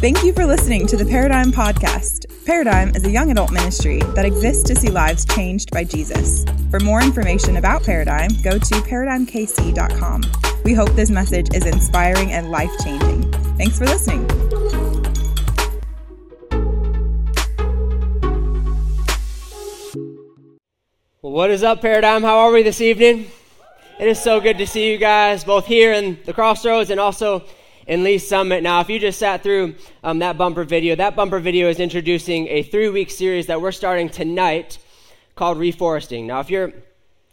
Thank you for listening to the Paradigm Podcast. Paradigm is a young adult ministry that exists to see lives changed by Jesus. For more information about Paradigm, go to paradigmkc.com. We hope this message is inspiring and life changing. Thanks for listening. Well, what is up, Paradigm? How are we this evening? It is so good to see you guys, both here in the Crossroads and also in Lee Summit. Now, if you just sat through um, that bumper video, that bumper video is introducing a three week series that we're starting tonight called Reforesting. Now, if you're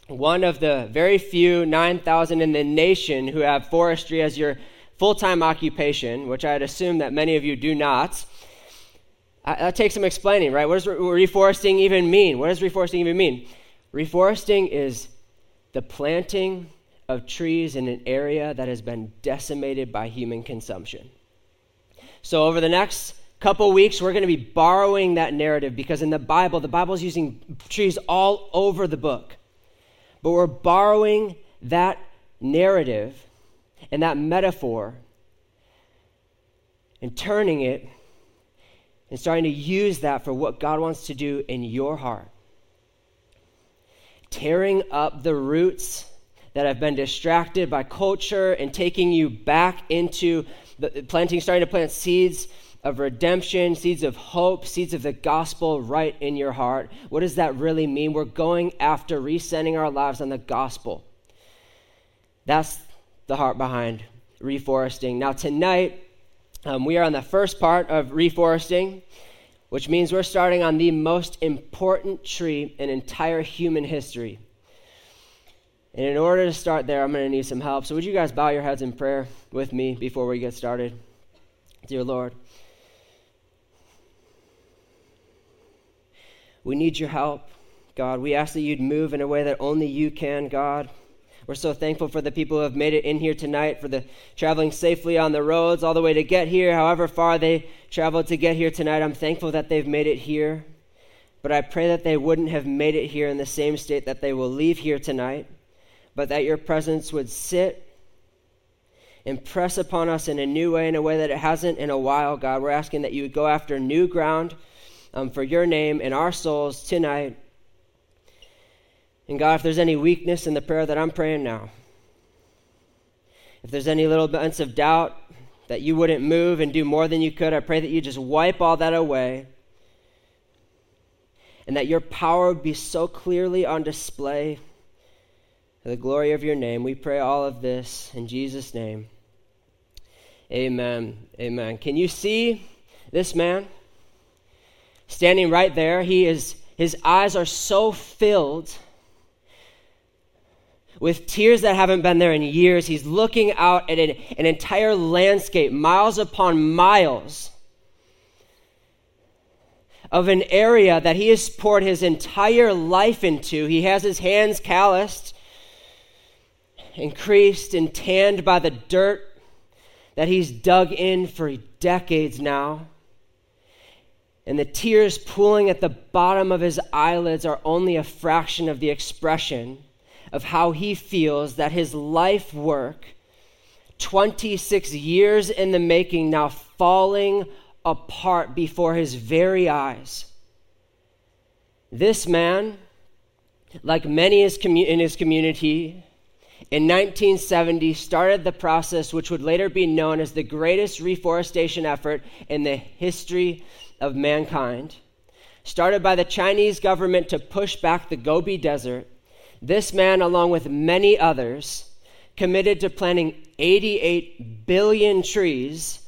one of the very few 9,000 in the nation who have forestry as your full time occupation, which I'd assume that many of you do not, that takes some explaining, right? What does reforesting even mean? What does reforesting even mean? Reforesting is the planting of trees in an area that has been decimated by human consumption. So, over the next couple weeks, we're going to be borrowing that narrative because in the Bible, the Bible is using trees all over the book. But we're borrowing that narrative and that metaphor and turning it and starting to use that for what God wants to do in your heart. Tearing up the roots that have been distracted by culture and taking you back into the, planting, starting to plant seeds of redemption, seeds of hope, seeds of the gospel right in your heart. What does that really mean? We're going after resetting our lives on the gospel. That's the heart behind reforesting. Now, tonight, um, we are on the first part of reforesting, which means we're starting on the most important tree in entire human history. And in order to start there, I'm going to need some help. So, would you guys bow your heads in prayer with me before we get started? Dear Lord, we need your help, God. We ask that you'd move in a way that only you can, God. We're so thankful for the people who have made it in here tonight, for the traveling safely on the roads all the way to get here, however far they traveled to get here tonight. I'm thankful that they've made it here. But I pray that they wouldn't have made it here in the same state that they will leave here tonight but that your presence would sit and press upon us in a new way, in a way that it hasn't in a while, God. We're asking that you would go after new ground um, for your name in our souls tonight. And God, if there's any weakness in the prayer that I'm praying now, if there's any little bits of doubt that you wouldn't move and do more than you could, I pray that you just wipe all that away and that your power would be so clearly on display for the glory of your name. We pray all of this in Jesus' name. Amen. Amen. Can you see this man standing right there? He is his eyes are so filled with tears that haven't been there in years. He's looking out at an, an entire landscape, miles upon miles, of an area that he has poured his entire life into. He has his hands calloused increased and tanned by the dirt that he's dug in for decades now. And the tears pooling at the bottom of his eyelids are only a fraction of the expression of how he feels that his life work, 26 years in the making, now falling apart before his very eyes. This man, like many in his community, in 1970 started the process which would later be known as the greatest reforestation effort in the history of mankind. Started by the Chinese government to push back the Gobi Desert, this man, along with many others, committed to planting 88 billion trees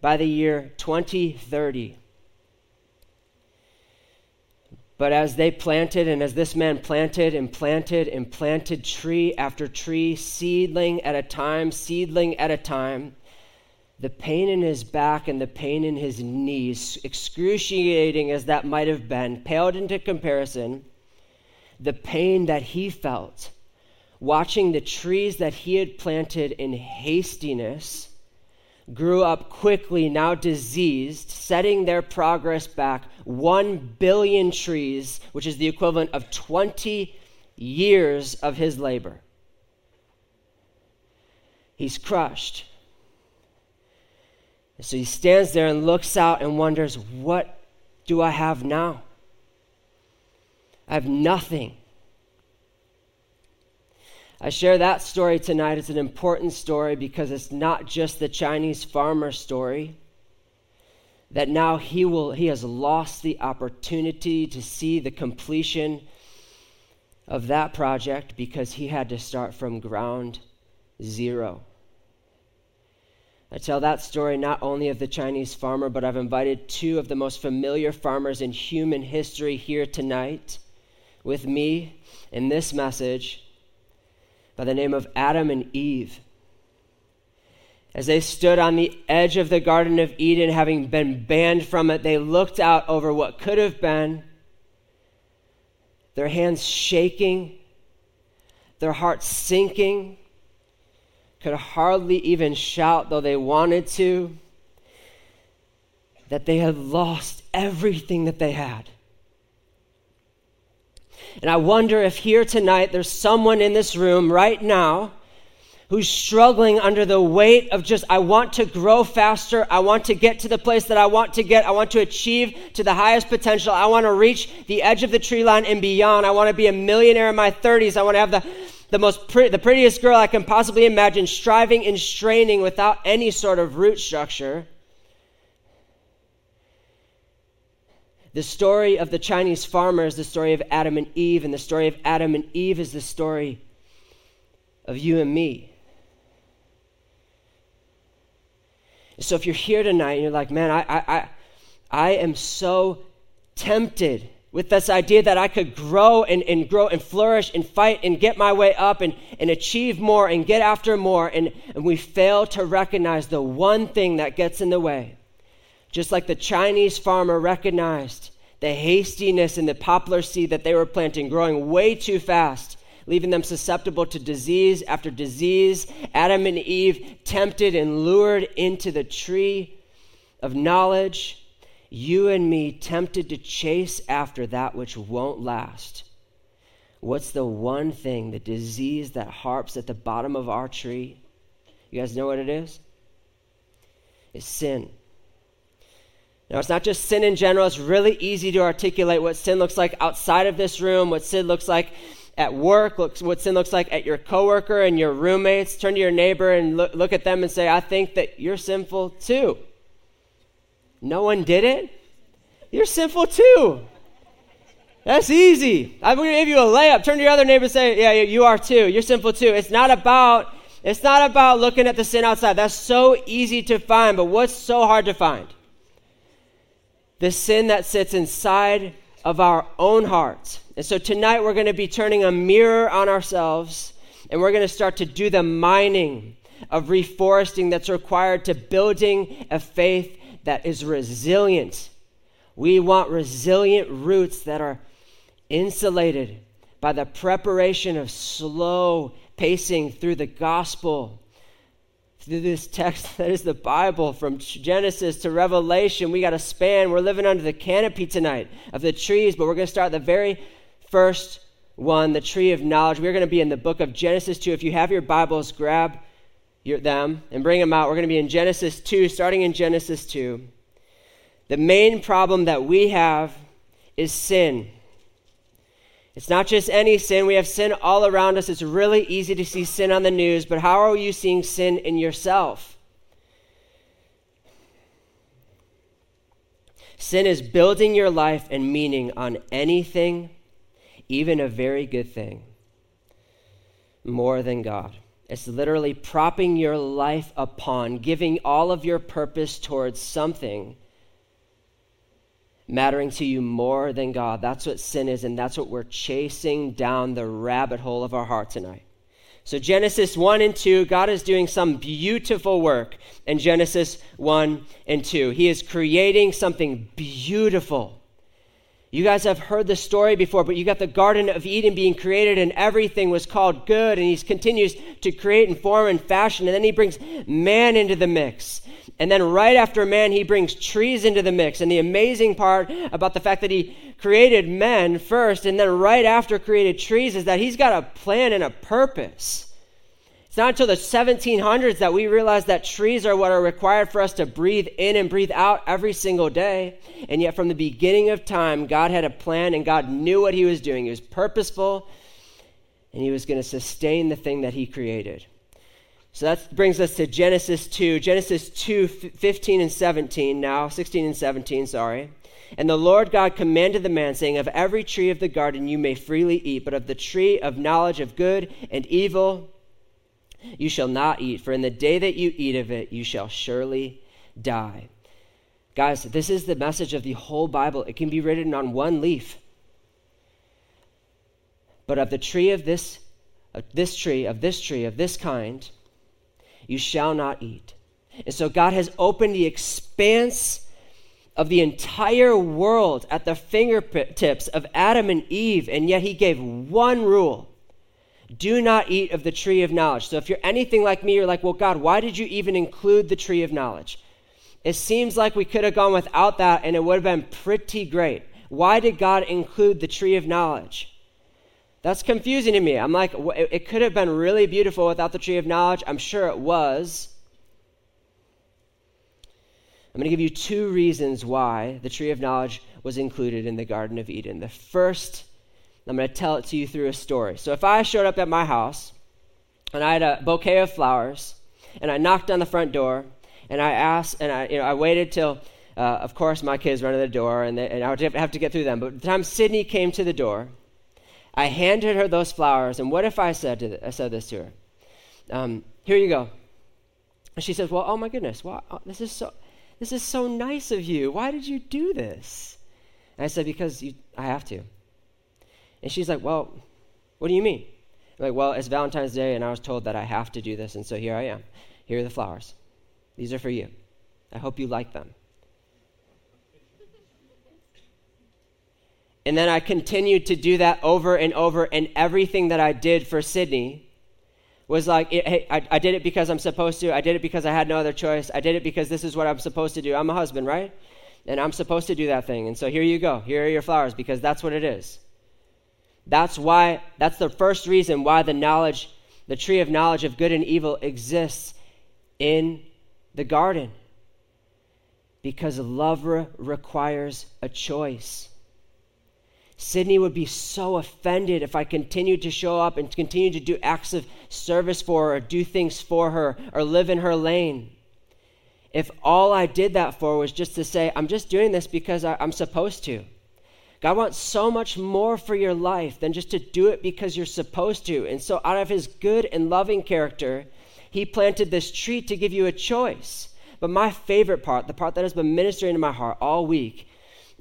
by the year 2030. But as they planted, and as this man planted and planted and planted tree after tree, seedling at a time, seedling at a time, the pain in his back and the pain in his knees, excruciating as that might have been, paled into comparison, the pain that he felt watching the trees that he had planted in hastiness grew up quickly, now diseased, setting their progress back 1 billion trees, which is the equivalent of 20 years of his labor. He's crushed. So he stands there and looks out and wonders, What do I have now? I have nothing. I share that story tonight It's an important story because it's not just the Chinese farmer story. That now he will he has lost the opportunity to see the completion of that project because he had to start from ground zero. I tell that story not only of the Chinese farmer, but I've invited two of the most familiar farmers in human history here tonight with me in this message by the name of Adam and Eve. As they stood on the edge of the Garden of Eden, having been banned from it, they looked out over what could have been, their hands shaking, their hearts sinking could hardly even shout, though they wanted to, that they had lost everything that they had. And I wonder if here tonight there's someone in this room right now who's struggling under the weight of just, I want to grow faster. I want to get to the place that I want to get. I want to achieve to the highest potential. I want to reach the edge of the tree line and beyond. I want to be a millionaire in my 30s. I want to have the the most pre- the prettiest girl I can possibly imagine, striving and straining without any sort of root structure. The story of the Chinese farmer is the story of Adam and Eve, and the story of Adam and Eve is the story of you and me. So if you're here tonight and you're like, man, I, I, I, I am so tempted with this idea that I could grow and, and grow and flourish and fight and get my way up and, and achieve more and get after more. And, and we fail to recognize the one thing that gets in the way. Just like the Chinese farmer recognized the hastiness in the poplar seed that they were planting, growing way too fast, leaving them susceptible to disease after disease. Adam and Eve tempted and lured into the tree of knowledge you and me tempted to chase after that which won't last. What's the one thing, the disease that harps at the bottom of our tree? You guys know what it is? It's sin. Now, it's not just sin in general. It's really easy to articulate what sin looks like outside of this room, what sin looks like at work, what sin looks like at your coworker and your roommates. Turn to your neighbor and look, look at them and say, I think that you're sinful too. No one did it? You're sinful too. That's easy. I'm going to give you a layup. Turn to your other neighbor and say, Yeah, you are too. You're sinful too. It's not about it's not about looking at the sin outside. That's so easy to find, but what's so hard to find? The sin that sits inside of our own hearts. And so tonight we're going to be turning a mirror on ourselves and we're going to start to do the mining of reforesting that's required to building a faith that is resilient. We want resilient roots that are insulated by the preparation of slow pacing through the gospel. Through this text that is the Bible, from Genesis to Revelation, we got a span. We're living under the canopy tonight of the trees, but we're going to start the very first one, the tree of knowledge. We're going to be in the book of Genesis 2. If you have your Bibles, grab your, them and bring them out. We're going to be in Genesis 2, starting in Genesis 2. The main problem that we have is sin. It's not just any sin. We have sin all around us. It's really easy to see sin on the news, but how are you seeing sin in yourself? Sin is building your life and meaning on anything, even a very good thing, more than God. It's literally propping your life upon, giving all of your purpose towards something mattering to you more than God. That's what sin is, and that's what we're chasing down the rabbit hole of our heart tonight. So, Genesis 1 and 2, God is doing some beautiful work in Genesis 1 and 2. He is creating something beautiful. You guys have heard the story before, but you got the Garden of Eden being created, and everything was called good, and he continues to create and form and fashion, and then he brings man into the mix. And then right after man, he brings trees into the mix. And the amazing part about the fact that he created men first, and then right after created trees, is that he's got a plan and a purpose. It's not until the 1700s that we realize that trees are what are required for us to breathe in and breathe out every single day. And yet, from the beginning of time, God had a plan and God knew what He was doing. He was purposeful and He was going to sustain the thing that He created. So that brings us to Genesis 2. Genesis 2, 15 and 17 now, 16 and 17, sorry. And the Lord God commanded the man, saying, Of every tree of the garden you may freely eat, but of the tree of knowledge of good and evil you shall not eat, for in the day that you eat of it, you shall surely die. Guys, this is the message of the whole Bible. It can be written on one leaf. But of the tree of this, of this tree, of this tree, of this kind, you shall not eat. And so God has opened the expanse of the entire world at the fingertips of Adam and Eve, and yet He gave one rule do not eat of the tree of knowledge. So if you're anything like me, you're like, well, God, why did you even include the tree of knowledge? It seems like we could have gone without that and it would have been pretty great. Why did God include the tree of knowledge? That's confusing to me. I'm like, it could have been really beautiful without the tree of knowledge. I'm sure it was. I'm going to give you two reasons why the tree of knowledge was included in the Garden of Eden. The first I'm going to tell it to you through a story. So if I showed up at my house and I had a bouquet of flowers and I knocked on the front door and I asked, and I, you know, I waited till, uh, of course, my kids run to the door and, they, and I would have to get through them. But the time Sydney came to the door, I handed her those flowers. And what if I said, the, I said this to her? Um, Here you go. And she says, Well, oh my goodness, wow, oh, this is so. This is so nice of you. Why did you do this? And I said, Because you, I have to. And she's like, Well, what do you mean? I'm like, well, it's Valentine's Day, and I was told that I have to do this, and so here I am. Here are the flowers. These are for you. I hope you like them. And then I continued to do that over and over, and everything that I did for Sydney was like, hey, I, I did it because I'm supposed to. I did it because I had no other choice. I did it because this is what I'm supposed to do. I'm a husband, right? And I'm supposed to do that thing. And so here you go. Here are your flowers because that's what it is. That's why, that's the first reason why the knowledge, the tree of knowledge of good and evil exists in the garden. Because love re- requires a choice. Sydney would be so offended if I continued to show up and continue to do acts of service for her, or do things for her, or live in her lane. If all I did that for was just to say, I'm just doing this because I, I'm supposed to. God wants so much more for your life than just to do it because you're supposed to. And so, out of his good and loving character, he planted this tree to give you a choice. But my favorite part, the part that has been ministering to my heart all week,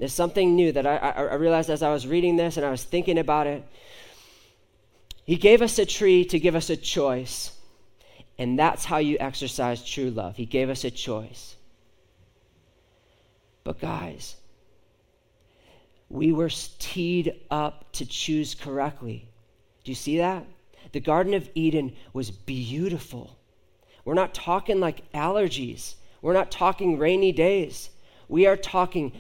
is something new that I, I realized as I was reading this and I was thinking about it. He gave us a tree to give us a choice. And that's how you exercise true love. He gave us a choice. But, guys, we were teed up to choose correctly. Do you see that? The Garden of Eden was beautiful. We're not talking like allergies, we're not talking rainy days. We are talking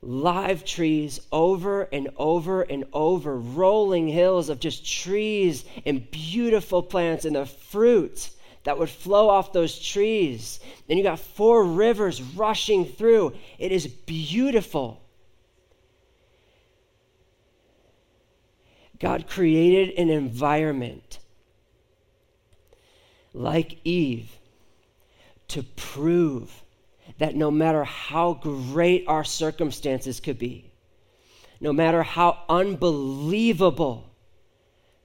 live trees over and over and over, rolling hills of just trees and beautiful plants and the fruit that would flow off those trees. Then you got four rivers rushing through. It is beautiful. God created an environment like Eve to prove that no matter how great our circumstances could be, no matter how unbelievable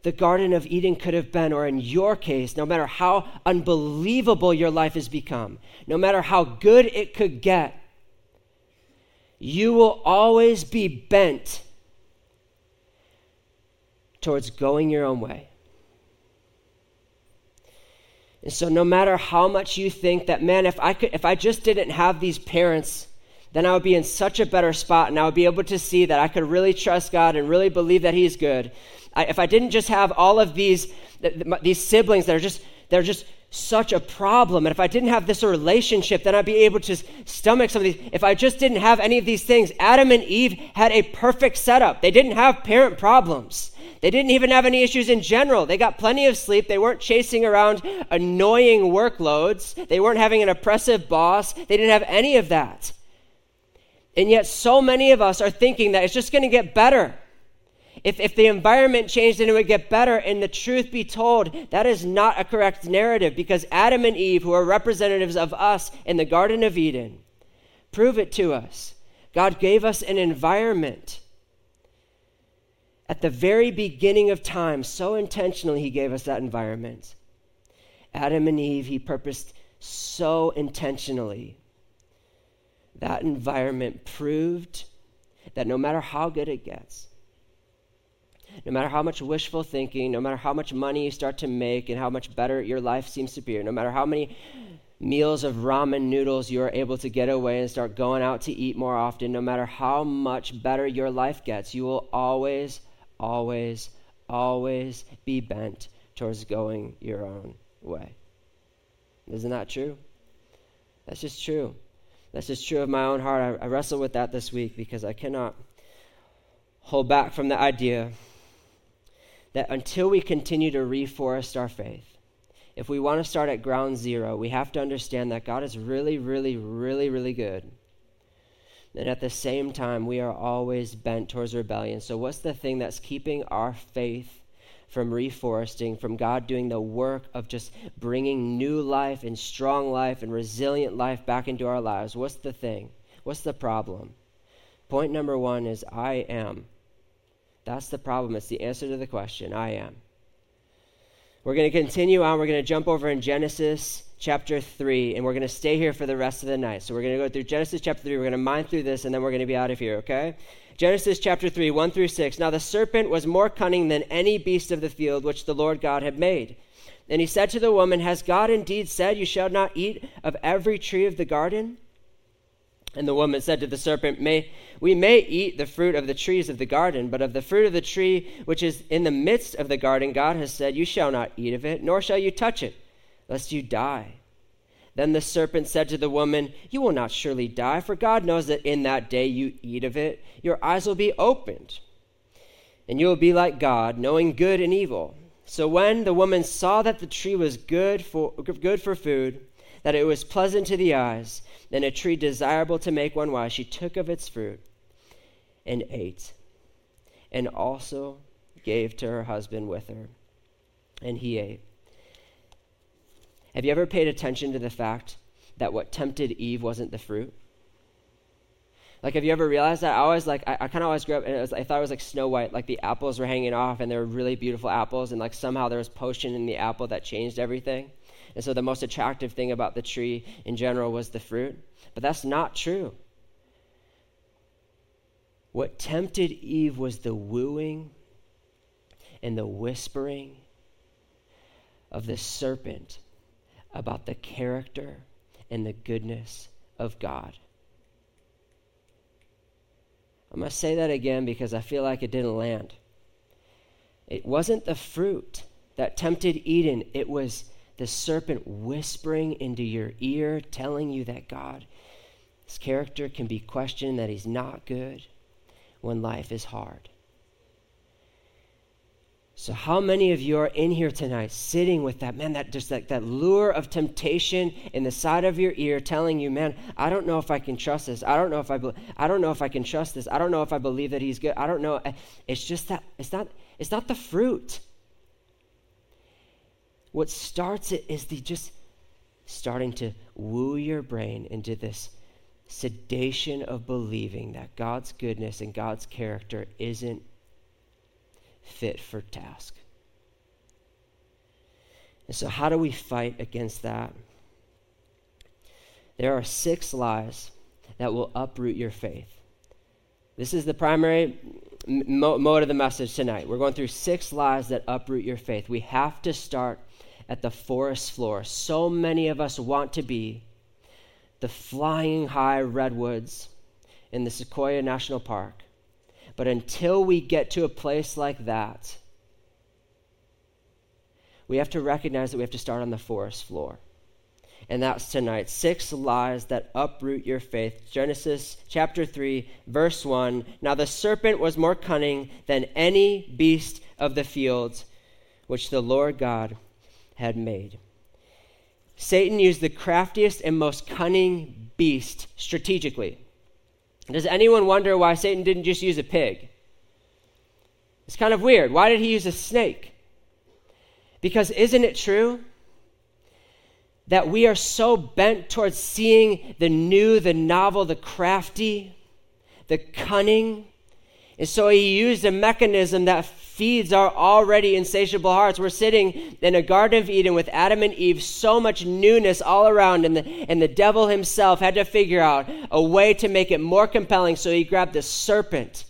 the Garden of Eden could have been, or in your case, no matter how unbelievable your life has become, no matter how good it could get, you will always be bent towards going your own way. And so no matter how much you think that man if I could if I just didn't have these parents then I would be in such a better spot and I would be able to see that I could really trust God and really believe that he's good. I, if I didn't just have all of these these siblings that are just they're just such a problem. And if I didn't have this relationship, then I'd be able to stomach some of these. If I just didn't have any of these things, Adam and Eve had a perfect setup. They didn't have parent problems. They didn't even have any issues in general. They got plenty of sleep. They weren't chasing around annoying workloads. They weren't having an oppressive boss. They didn't have any of that. And yet, so many of us are thinking that it's just going to get better. If, if the environment changed, then it would get better. And the truth be told, that is not a correct narrative because Adam and Eve, who are representatives of us in the Garden of Eden, prove it to us. God gave us an environment at the very beginning of time, so intentionally, He gave us that environment. Adam and Eve, He purposed so intentionally. That environment proved that no matter how good it gets, no matter how much wishful thinking, no matter how much money you start to make and how much better your life seems to be, no matter how many meals of ramen noodles you are able to get away and start going out to eat more often, no matter how much better your life gets, you will always, always, always be bent towards going your own way. Isn't that true? That's just true. That's just true of my own heart. I, I wrestle with that this week because I cannot hold back from the idea that until we continue to reforest our faith, if we want to start at ground zero, we have to understand that God is really, really, really, really good. And at the same time, we are always bent towards rebellion. So, what's the thing that's keeping our faith from reforesting, from God doing the work of just bringing new life and strong life and resilient life back into our lives? What's the thing? What's the problem? Point number one is I am. That's the problem. It's the answer to the question I am. We're going to continue on. We're going to jump over in Genesis chapter 3, and we're going to stay here for the rest of the night. So we're going to go through Genesis chapter 3. We're going to mine through this, and then we're going to be out of here, okay? Genesis chapter 3, 1 through 6. Now the serpent was more cunning than any beast of the field which the Lord God had made. And he said to the woman, Has God indeed said, You shall not eat of every tree of the garden? And the woman said to the serpent, may, We may eat the fruit of the trees of the garden, but of the fruit of the tree which is in the midst of the garden, God has said, You shall not eat of it, nor shall you touch it, lest you die. Then the serpent said to the woman, You will not surely die, for God knows that in that day you eat of it, your eyes will be opened, and you will be like God, knowing good and evil. So when the woman saw that the tree was good for, good for food, that it was pleasant to the eyes, and a tree desirable to make one wise, she took of its fruit and ate, and also gave to her husband with her, and he ate. Have you ever paid attention to the fact that what tempted Eve wasn't the fruit? Like, have you ever realized that? I always like, I, I kind of always grew up and was, I thought it was like Snow White, like the apples were hanging off and they were really beautiful apples, and like somehow there was potion in the apple that changed everything. And so the most attractive thing about the tree in general was the fruit. But that's not true. What tempted Eve was the wooing and the whispering of the serpent about the character and the goodness of God. I'm going to say that again because I feel like it didn't land. It wasn't the fruit that tempted Eden, it was the serpent whispering into your ear, telling you that God, his character can be questioned, that he's not good when life is hard. So, how many of you are in here tonight sitting with that, man, that just like that lure of temptation in the side of your ear telling you, man, I don't know if I can trust this. I don't know if I, be- I don't know if I can trust this. I don't know if I believe that he's good. I don't know. Eh, it's just that, it's not, it's not the fruit what starts it is the just starting to woo your brain into this sedation of believing that God's goodness and God's character isn't fit for task. And so, how do we fight against that? There are six lies that will uproot your faith. This is the primary mode of the message tonight. We're going through six lies that uproot your faith. We have to start at the forest floor. So many of us want to be the flying high redwoods in the Sequoia National Park. But until we get to a place like that, we have to recognize that we have to start on the forest floor. and that's tonight. Six lies that uproot your faith. Genesis chapter 3, verse 1. Now the serpent was more cunning than any beast of the fields which the Lord God had made. Satan used the craftiest and most cunning beast strategically. Does anyone wonder why Satan didn't just use a pig? It's kind of weird. Why did he use a snake? Because isn't it true that we are so bent towards seeing the new, the novel, the crafty, the cunning? And so he used a mechanism that feeds our already insatiable hearts. We're sitting in a Garden of Eden with Adam and Eve, so much newness all around, and the, and the devil himself had to figure out a way to make it more compelling. So he grabbed the serpent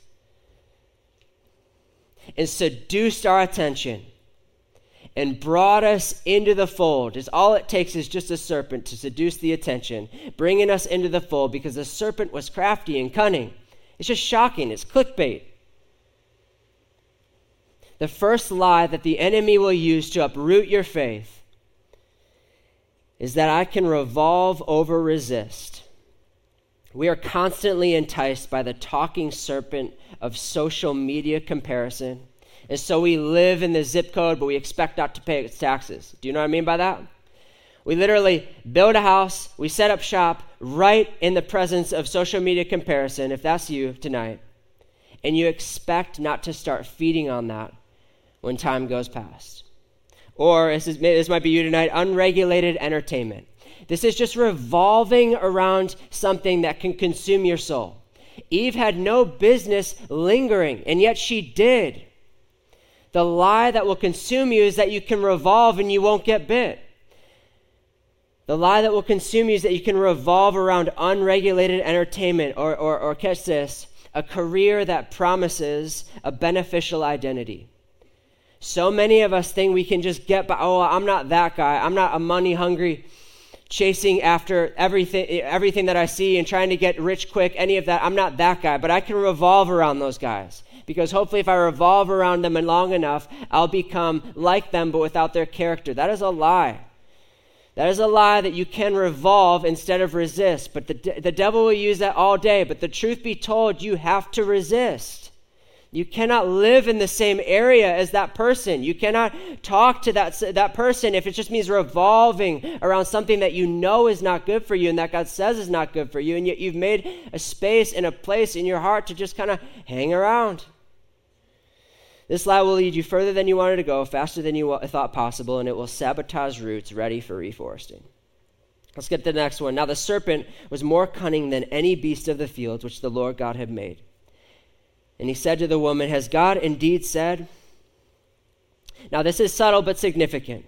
and seduced our attention and brought us into the fold. Is all it takes is just a serpent to seduce the attention, bringing us into the fold because the serpent was crafty and cunning. It's just shocking. It's clickbait. The first lie that the enemy will use to uproot your faith is that I can revolve over resist. We are constantly enticed by the talking serpent of social media comparison. And so we live in the zip code, but we expect not to pay taxes. Do you know what I mean by that? We literally build a house, we set up shop right in the presence of social media comparison, if that's you tonight, and you expect not to start feeding on that when time goes past. Or this, is, this might be you tonight unregulated entertainment. This is just revolving around something that can consume your soul. Eve had no business lingering, and yet she did. The lie that will consume you is that you can revolve and you won't get bit. The lie that will consume you is that you can revolve around unregulated entertainment or, or, or catch this, a career that promises a beneficial identity. So many of us think we can just get by, oh, I'm not that guy. I'm not a money hungry, chasing after everything, everything that I see and trying to get rich quick, any of that. I'm not that guy, but I can revolve around those guys. Because hopefully, if I revolve around them long enough, I'll become like them, but without their character. That is a lie. That is a lie that you can revolve instead of resist. But the, the devil will use that all day. But the truth be told, you have to resist. You cannot live in the same area as that person. You cannot talk to that, that person if it just means revolving around something that you know is not good for you and that God says is not good for you. And yet you've made a space and a place in your heart to just kind of hang around. This lie will lead you further than you wanted to go, faster than you thought possible, and it will sabotage roots ready for reforesting. Let's get to the next one. Now, the serpent was more cunning than any beast of the fields which the Lord God had made. And he said to the woman, Has God indeed said? Now, this is subtle but significant.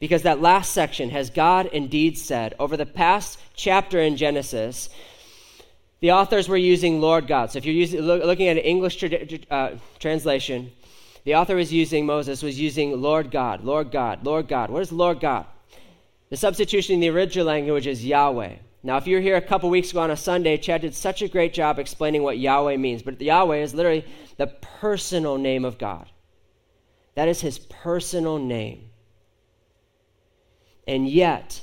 Because that last section, Has God indeed said? Over the past chapter in Genesis, the authors were using Lord God. So if you're using, looking at an English tra- uh, translation, the author was using, Moses was using Lord God, Lord God, Lord God. What is Lord God? The substitution in the original language is Yahweh. Now, if you were here a couple weeks ago on a Sunday, Chad did such a great job explaining what Yahweh means. But Yahweh is literally the personal name of God. That is his personal name. And yet,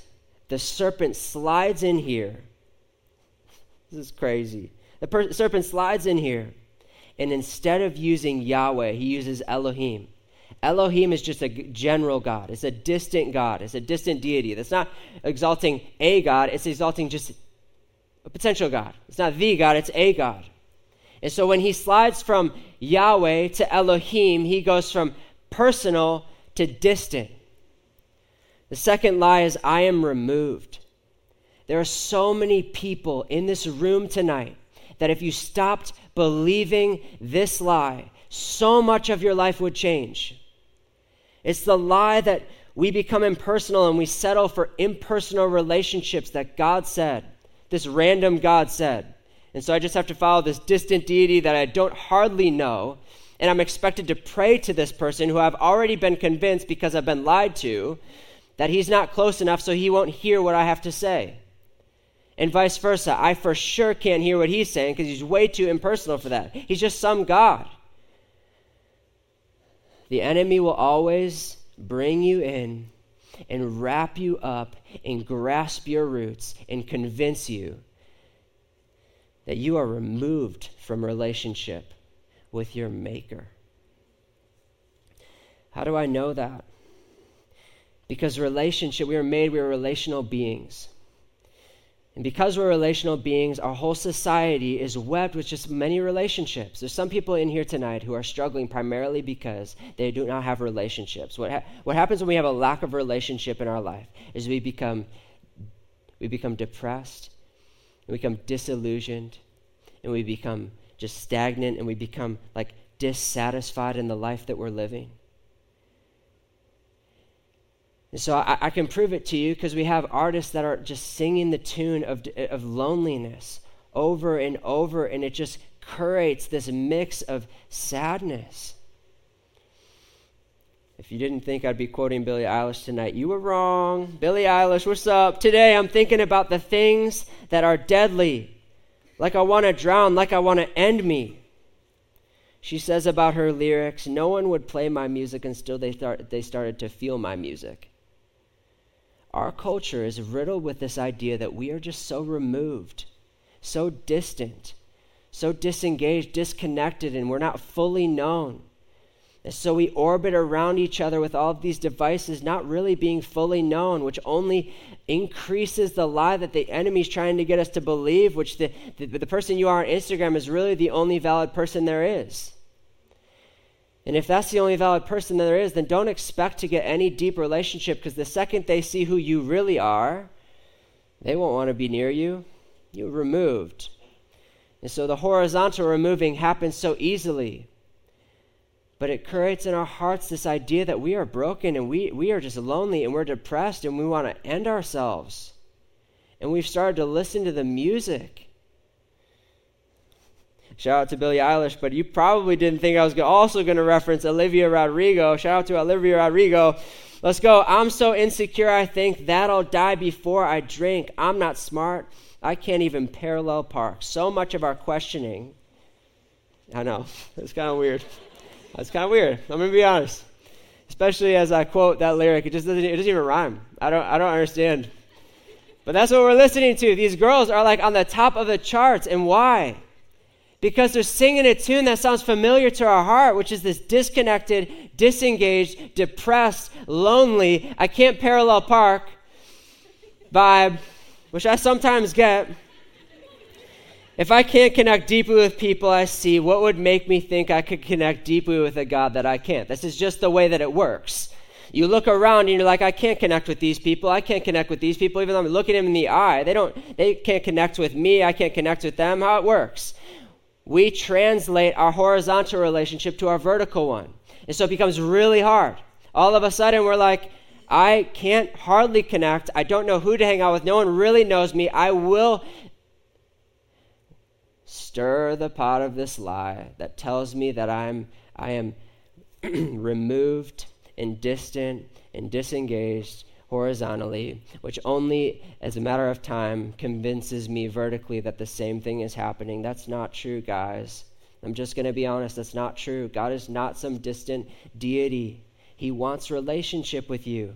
the serpent slides in here. This is crazy. The per- serpent slides in here, and instead of using Yahweh, he uses Elohim. Elohim is just a general God. It's a distant God. It's a distant deity. That's not exalting a God, it's exalting just a potential God. It's not the God, it's a God. And so when he slides from Yahweh to Elohim, he goes from personal to distant. The second lie is, I am removed. There are so many people in this room tonight that if you stopped believing this lie, so much of your life would change. It's the lie that we become impersonal and we settle for impersonal relationships that God said, this random God said. And so I just have to follow this distant deity that I don't hardly know. And I'm expected to pray to this person who I've already been convinced because I've been lied to that he's not close enough so he won't hear what I have to say. And vice versa. I for sure can't hear what he's saying because he's way too impersonal for that. He's just some God. The enemy will always bring you in and wrap you up and grasp your roots and convince you that you are removed from relationship with your Maker. How do I know that? Because relationship, we are made, we are relational beings. And because we're relational beings, our whole society is webbed with just many relationships. There's some people in here tonight who are struggling primarily because they do not have relationships. What, ha- what happens when we have a lack of relationship in our life is we become, we become depressed, we become disillusioned, and we become just stagnant, and we become like dissatisfied in the life that we're living. And so I, I can prove it to you because we have artists that are just singing the tune of, of loneliness over and over, and it just creates this mix of sadness. If you didn't think I'd be quoting Billie Eilish tonight, you were wrong. Billie Eilish, what's up? Today I'm thinking about the things that are deadly, like I want to drown, like I want to end me. She says about her lyrics, no one would play my music until they, start, they started to feel my music our culture is riddled with this idea that we are just so removed, so distant, so disengaged, disconnected, and we're not fully known. And so we orbit around each other with all of these devices, not really being fully known, which only increases the lie that the enemy's trying to get us to believe, which the, the, the person you are on Instagram is really the only valid person there is. And if that's the only valid person there is, then don't expect to get any deep relationship because the second they see who you really are, they won't want to be near you. You're removed. And so the horizontal removing happens so easily. But it creates in our hearts this idea that we are broken and we, we are just lonely and we're depressed and we want to end ourselves. And we've started to listen to the music Shout out to Billie Eilish, but you probably didn't think I was also going to reference Olivia Rodrigo. Shout out to Olivia Rodrigo. Let's go. I'm so insecure, I think that I'll die before I drink. I'm not smart. I can't even parallel park. So much of our questioning, I know, it's kind of weird. It's kind of weird. I'm going to be honest. Especially as I quote that lyric, it just doesn't, it doesn't even rhyme. I don't, I don't understand. But that's what we're listening to. These girls are like on the top of the charts. And why? Because they're singing a tune that sounds familiar to our heart, which is this disconnected, disengaged, depressed, lonely, I can't parallel park vibe, which I sometimes get. If I can't connect deeply with people I see, what would make me think I could connect deeply with a God that I can't? This is just the way that it works. You look around and you're like, I can't connect with these people. I can't connect with these people, even though I'm looking them in the eye. They don't they can't connect with me. I can't connect with them. How it works we translate our horizontal relationship to our vertical one. And so it becomes really hard. All of a sudden, we're like, I can't hardly connect. I don't know who to hang out with. No one really knows me. I will stir the pot of this lie that tells me that I'm I am removed and distant and disengaged horizontally, which only, as a matter of time, convinces me vertically that the same thing is happening. That's not true, guys. I'm just going to be honest, that's not true. God is not some distant deity. He wants relationship with you.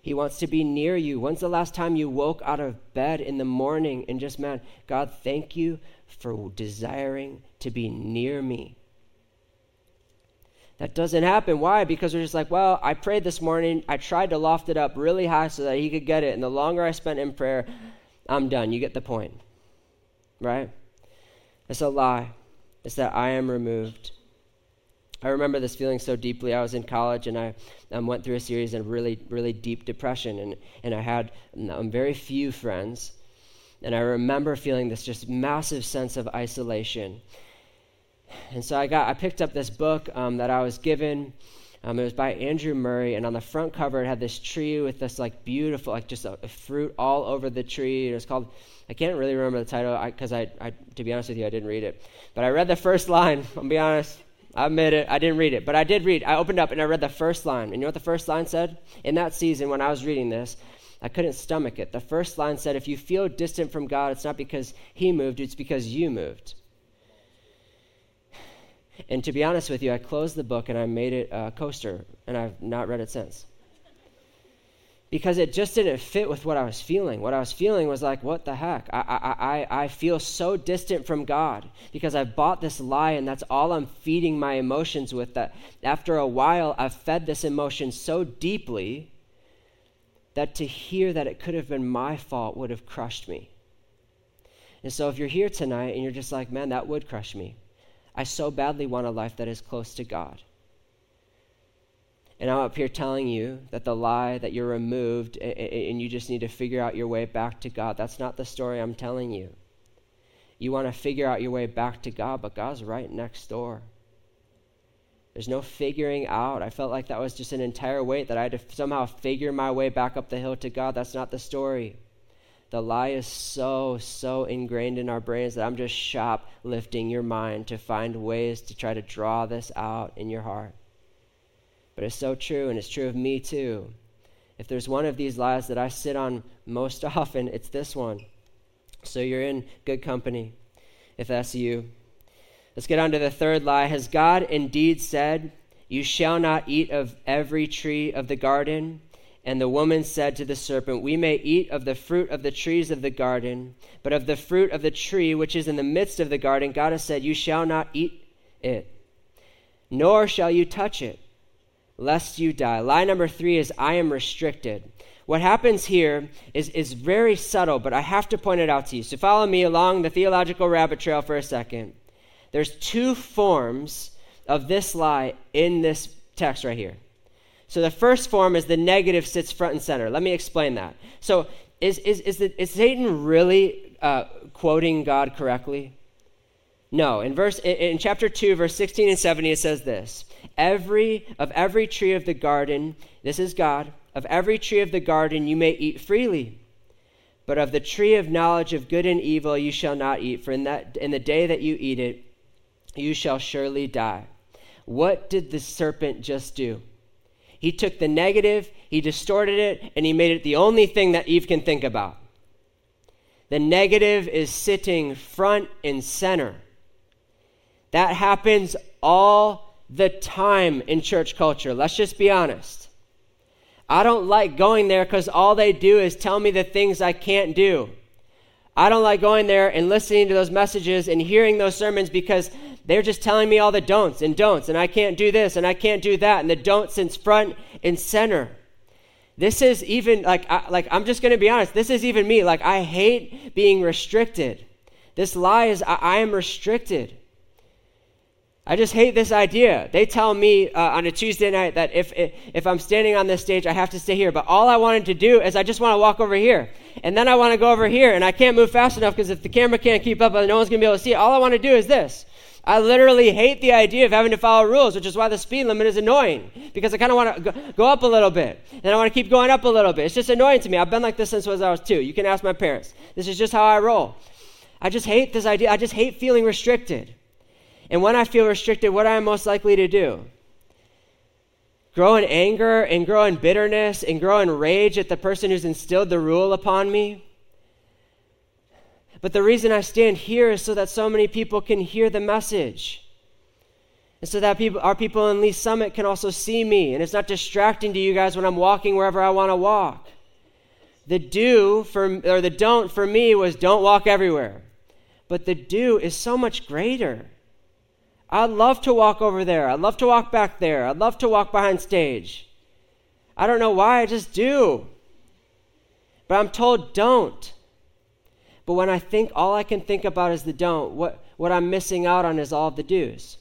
He wants to be near you. When's the last time you woke out of bed in the morning and just, man, God, thank you for desiring to be near me? That doesn't happen. Why? Because we're just like, well, I prayed this morning. I tried to loft it up really high so that he could get it. And the longer I spent in prayer, I'm done. You get the point. Right? It's a lie. It's that I am removed. I remember this feeling so deeply. I was in college and I um, went through a series of really, really deep depression. And, and I had um, very few friends. And I remember feeling this just massive sense of isolation. And so I got I picked up this book um, that I was given. Um, it was by Andrew Murray, and on the front cover it had this tree with this like beautiful, like just a, a fruit all over the tree. It was called I can't really remember the title because I, I, I, to be honest with you, I didn't read it. But I read the first line. I'll be honest. I admit it. I didn't read it, but I did read. I opened up and I read the first line. And you know what the first line said? In that season, when I was reading this, I couldn't stomach it. The first line said, "If you feel distant from God, it's not because He moved; it's because you moved." And to be honest with you, I closed the book and I made it a coaster, and I've not read it since. because it just didn't fit with what I was feeling. What I was feeling was like, what the heck? I, I, I, feel so distant from God because I've bought this lie and that's all I'm feeding my emotions with. That after a while, I've fed this emotion so deeply that to hear that it could have been my fault would have crushed me. And so if you're here tonight and you're just like, man, that would crush me, I so badly want a life that is close to God. And I'm up here telling you that the lie that you're removed and you just need to figure out your way back to God. That's not the story I'm telling you. You want to figure out your way back to God, but God's right next door. There's no figuring out. I felt like that was just an entire weight that I had to somehow figure my way back up the hill to God. That's not the story. The lie is so, so ingrained in our brains that I'm just shoplifting your mind to find ways to try to draw this out in your heart. But it's so true, and it's true of me too. If there's one of these lies that I sit on most often, it's this one. So you're in good company if that's you. Let's get on to the third lie. Has God indeed said, You shall not eat of every tree of the garden? And the woman said to the serpent, We may eat of the fruit of the trees of the garden, but of the fruit of the tree which is in the midst of the garden, God has said, You shall not eat it, nor shall you touch it lest you die. Lie number three is I am restricted. What happens here is, is very subtle, but I have to point it out to you. So follow me along the theological rabbit trail for a second. There's two forms of this lie in this text right here. So the first form is the negative sits front and center. Let me explain that. So is, is, is, the, is Satan really uh, quoting God correctly? No. In verse in, chapter 2, verse 16 and 17, it says this every of every tree of the garden, this is God, of every tree of the garden you may eat freely. But of the tree of knowledge of good and evil you shall not eat, for in that in the day that you eat it, you shall surely die. What did the serpent just do? He took the negative, he distorted it, and he made it the only thing that Eve can think about. The negative is sitting front and center. That happens all the time in church culture. Let's just be honest. I don't like going there because all they do is tell me the things I can't do. I don't like going there and listening to those messages and hearing those sermons because they're just telling me all the don'ts and don'ts, and I can't do this and I can't do that, and the don'ts in front and center. This is even like I, like I'm just going to be honest. This is even me. Like I hate being restricted. This lie is I, I am restricted. I just hate this idea. They tell me uh, on a Tuesday night that if, if I'm standing on this stage, I have to stay here. But all I wanted to do is I just want to walk over here. And then I want to go over here, and I can't move fast enough because if the camera can't keep up, no one's going to be able to see it. All I want to do is this. I literally hate the idea of having to follow rules, which is why the speed limit is annoying. Because I kind of want to go up a little bit, and I want to keep going up a little bit. It's just annoying to me. I've been like this since I was two. You can ask my parents. This is just how I roll. I just hate this idea. I just hate feeling restricted. And when I feel restricted, what am I most likely to do? Grow in anger and grow in bitterness and grow in rage at the person who's instilled the rule upon me? But the reason I stand here is so that so many people can hear the message. And so that people, our people in Lee Summit can also see me. And it's not distracting to you guys when I'm walking wherever I want to walk. The do for, or the don't for me was don't walk everywhere. But the do is so much greater. I'd love to walk over there. I'd love to walk back there. I'd love to walk behind stage. I don't know why, I just do. But I'm told don't. But when I think, all I can think about is the don't. What, what I'm missing out on is all the do's.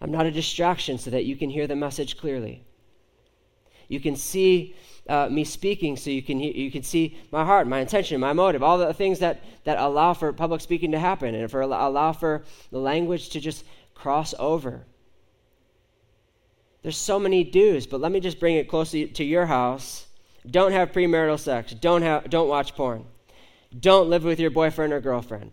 I'm not a distraction so that you can hear the message clearly. You can see uh, me speaking so you can, you can see my heart, my intention, my motive, all the things that, that allow for public speaking to happen and for allow for the language to just cross over. There's so many do's, but let me just bring it closely to your house. Don't have premarital sex. Don't, have, don't watch porn. Don't live with your boyfriend or girlfriend.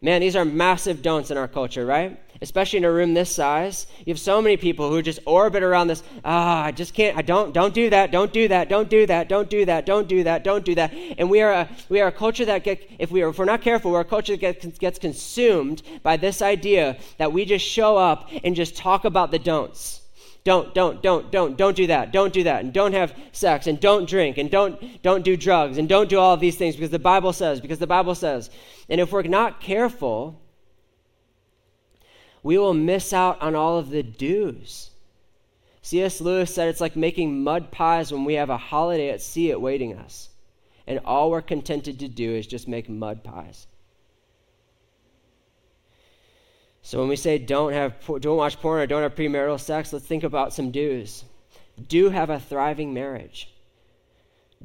Man, these are massive don'ts in our culture, right? Especially in a room this size. You have so many people who just orbit around this, ah, I just can't, I don't, don't do that, don't do that, don't do that, don't do that, don't do that, don't do that. And we are a, we are a culture that, get, if, we are, if we're not careful, we're a culture that gets, gets consumed by this idea that we just show up and just talk about the don'ts. don't, don't, don't, don't, don't do that, don't do that, and don't have sex, and don't drink, and don't, don't do drugs, and don't do all of these things because the Bible says, because the Bible says. And if we're not careful, we will miss out on all of the do's. C.S. Lewis said it's like making mud pies when we have a holiday at sea awaiting us, and all we're contented to do is just make mud pies. So when we say don't have don't watch porn or don't have premarital sex, let's think about some do's. Do have a thriving marriage.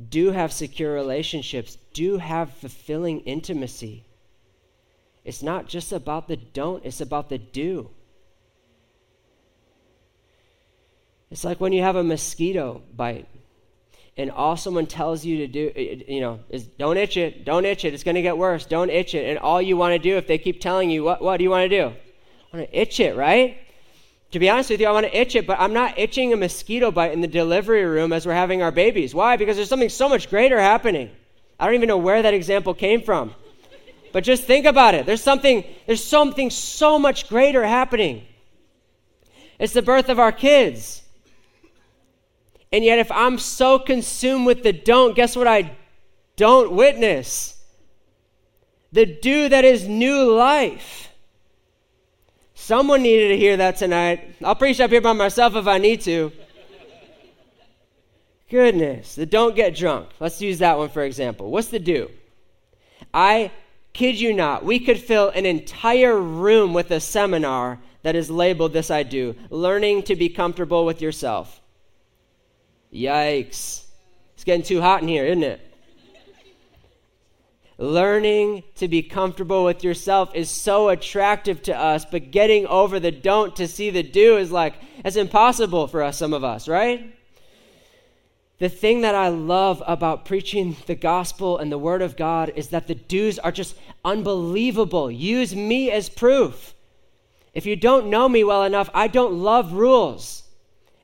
Do have secure relationships. Do have fulfilling intimacy. It's not just about the don't, it's about the do. It's like when you have a mosquito bite and all someone tells you to do, you know, is don't itch it, don't itch it, it's going to get worse, don't itch it. And all you want to do, if they keep telling you, what, what do you want to do? I want to itch it, right? To be honest with you, I want to itch it, but I'm not itching a mosquito bite in the delivery room as we're having our babies. Why? Because there's something so much greater happening. I don't even know where that example came from. But just think about it. There's something, there's something so much greater happening. It's the birth of our kids. And yet, if I'm so consumed with the don't, guess what I don't witness? The do that is new life. Someone needed to hear that tonight. I'll preach up here by myself if I need to. Goodness, the don't get drunk. Let's use that one for example. What's the do? I kid you not, we could fill an entire room with a seminar that is labeled this I do learning to be comfortable with yourself. Yikes. It's getting too hot in here, isn't it? Learning to be comfortable with yourself is so attractive to us, but getting over the don't to see the do is like, it's impossible for us, some of us, right? The thing that I love about preaching the gospel and the word of God is that the do's are just unbelievable. Use me as proof. If you don't know me well enough, I don't love rules.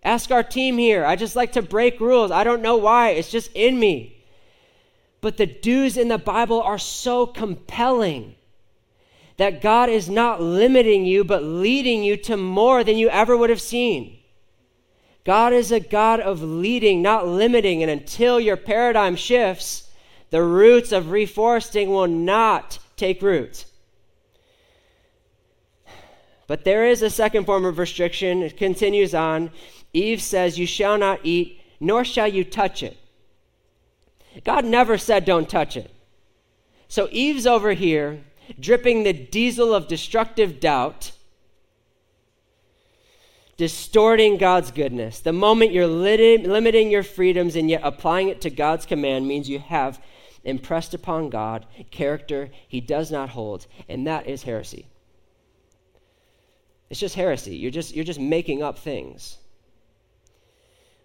Ask our team here. I just like to break rules. I don't know why, it's just in me. But the do's in the Bible are so compelling that God is not limiting you, but leading you to more than you ever would have seen. God is a God of leading, not limiting. And until your paradigm shifts, the roots of reforesting will not take root. But there is a second form of restriction. It continues on. Eve says, You shall not eat, nor shall you touch it. God never said, don't touch it. So Eve's over here, dripping the diesel of destructive doubt, distorting God's goodness. The moment you're limiting your freedoms and yet applying it to God's command means you have impressed upon God character he does not hold, and that is heresy. It's just heresy. You're just, you're just making up things.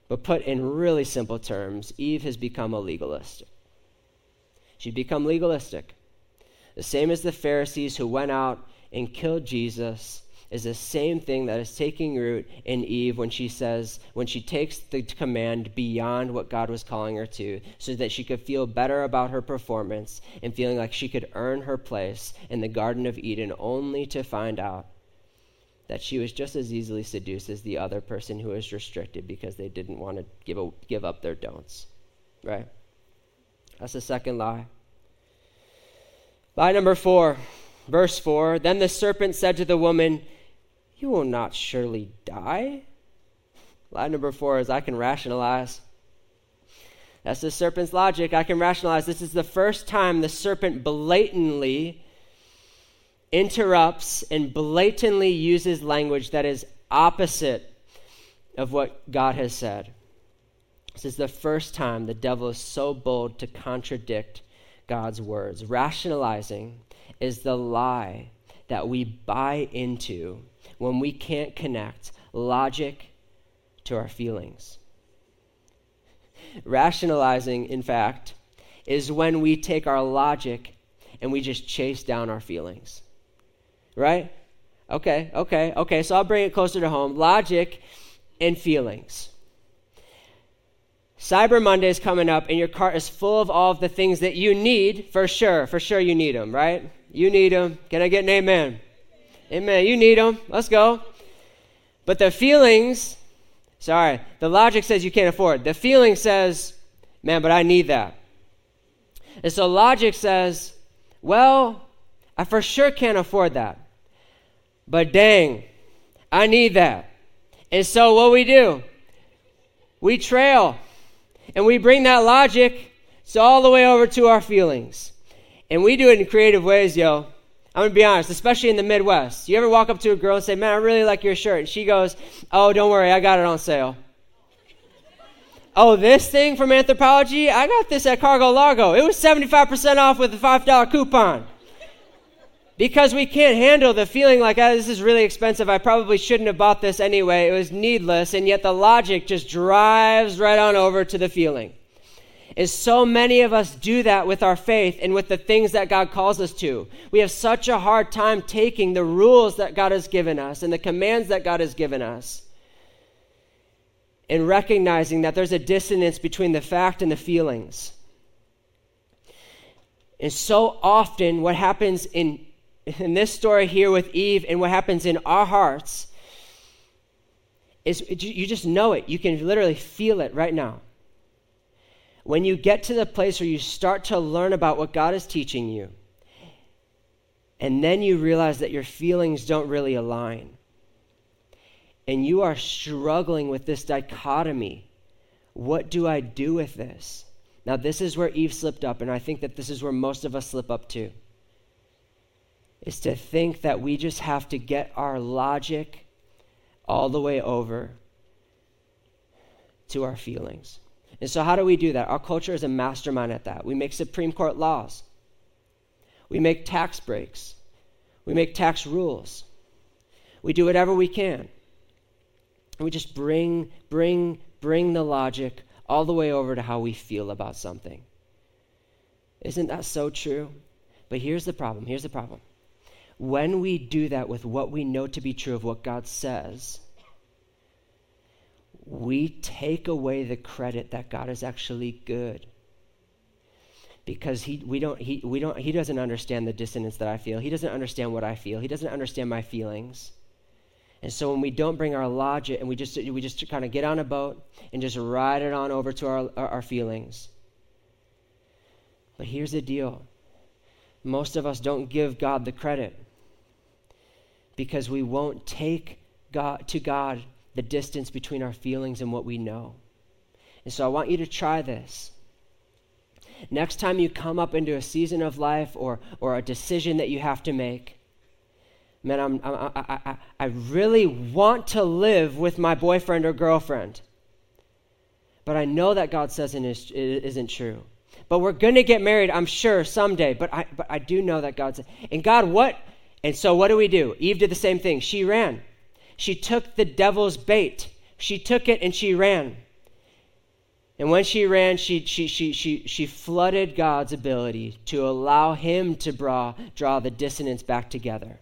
But put in really simple terms, Eve has become a legalist. She's become legalistic. The same as the Pharisees who went out and killed Jesus is the same thing that is taking root in Eve when she says, when she takes the command beyond what God was calling her to, so that she could feel better about her performance and feeling like she could earn her place in the Garden of Eden, only to find out that she was just as easily seduced as the other person who was restricted because they didn't want to give, a, give up their don'ts. Right? That's the second lie. Lie number four, verse four. Then the serpent said to the woman, You will not surely die. Lie number four is I can rationalize. That's the serpent's logic. I can rationalize. This is the first time the serpent blatantly interrupts and blatantly uses language that is opposite of what God has said. This is the first time the devil is so bold to contradict God's words. Rationalizing is the lie that we buy into when we can't connect logic to our feelings. Rationalizing, in fact, is when we take our logic and we just chase down our feelings right? Okay, okay, okay. So I'll bring it closer to home. Logic and feelings. Cyber Monday is coming up, and your cart is full of all of the things that you need for sure. For sure, you need them, right? You need them. Can I get an amen? Amen. You need them. Let's go. But the feelings Sorry. The logic says you can't afford. The feeling says, man, but I need that. And so logic says, well, I for sure can't afford that. But dang, I need that. And so what we do, we trail and we bring that logic so all the way over to our feelings. And we do it in creative ways, yo. I'm gonna be honest, especially in the Midwest. You ever walk up to a girl and say, Man, I really like your shirt? And she goes, Oh, don't worry, I got it on sale. oh, this thing from Anthropologie? I got this at Cargo Largo. It was 75% off with a $5 coupon. Because we can't handle the feeling like, oh, this is really expensive. I probably shouldn't have bought this anyway. It was needless. And yet the logic just drives right on over to the feeling. And so many of us do that with our faith and with the things that God calls us to. We have such a hard time taking the rules that God has given us and the commands that God has given us and recognizing that there's a dissonance between the fact and the feelings. And so often, what happens in in this story here with Eve and what happens in our hearts is you just know it. You can literally feel it right now. When you get to the place where you start to learn about what God is teaching you, and then you realize that your feelings don't really align, and you are struggling with this dichotomy what do I do with this? Now, this is where Eve slipped up, and I think that this is where most of us slip up too is to think that we just have to get our logic all the way over to our feelings. And so, how do we do that? Our culture is a mastermind at that. We make Supreme Court laws, we make tax breaks, we make tax rules, we do whatever we can. And we just bring, bring, bring the logic all the way over to how we feel about something. Isn't that so true? But here's the problem. Here's the problem when we do that with what we know to be true of what God says, we take away the credit that God is actually good. Because he, we don't, he, we don't, he doesn't understand the dissonance that I feel. He doesn't understand what I feel. He doesn't understand my feelings. And so when we don't bring our logic and we just, we just kind of get on a boat and just ride it on over to our, our, our feelings. But here's the deal most of us don't give God the credit because we won't take God, to God the distance between our feelings and what we know. And so I want you to try this. Next time you come up into a season of life or, or a decision that you have to make, man, I'm, I, I, I really want to live with my boyfriend or girlfriend. But I know that God says it isn't true. But we're going to get married, I'm sure, someday. But I, but I do know that God said. And God, what, and so what do we do? Eve did the same thing. She ran. She took the devil's bait. She took it and she ran. And when she ran, she, she, she, she, she flooded God's ability to allow him to draw, draw the dissonance back together.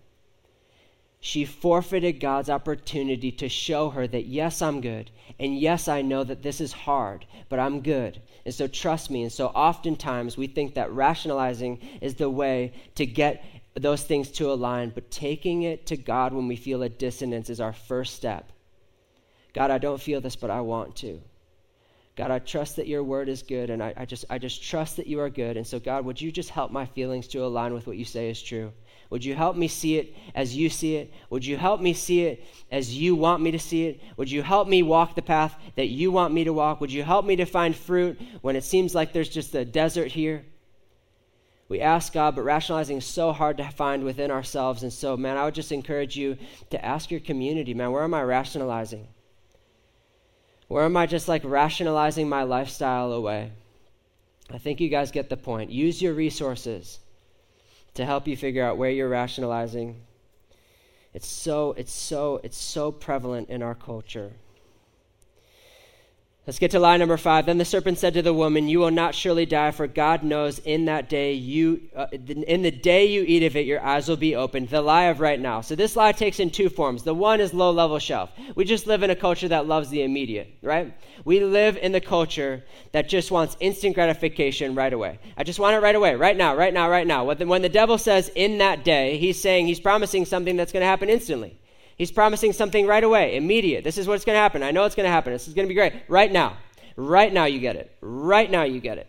She forfeited God's opportunity to show her that, yes, I'm good. And yes, I know that this is hard, but I'm good. And so trust me. And so oftentimes we think that rationalizing is the way to get those things to align, but taking it to God when we feel a dissonance is our first step. God, I don't feel this, but I want to. God, I trust that your word is good, and I, I, just, I just trust that you are good. And so, God, would you just help my feelings to align with what you say is true? Would you help me see it as you see it? Would you help me see it as you want me to see it? Would you help me walk the path that you want me to walk? Would you help me to find fruit when it seems like there's just a desert here? We ask God, but rationalizing is so hard to find within ourselves. And so, man, I would just encourage you to ask your community, man, where am I rationalizing? Where am I just like rationalizing my lifestyle away? I think you guys get the point. Use your resources to help you figure out where you're rationalizing. It's so, it's so, it's so prevalent in our culture. Let's get to line number five. Then the serpent said to the woman, You will not surely die, for God knows in that day you, uh, in the day you eat of it, your eyes will be opened. The lie of right now. So this lie takes in two forms. The one is low level shelf. We just live in a culture that loves the immediate, right? We live in the culture that just wants instant gratification right away. I just want it right away, right now, right now, right now. When the, when the devil says in that day, he's saying he's promising something that's going to happen instantly. He's promising something right away, immediate. This is what's going to happen. I know it's going to happen. This is going to be great. Right now. Right now, you get it. Right now, you get it.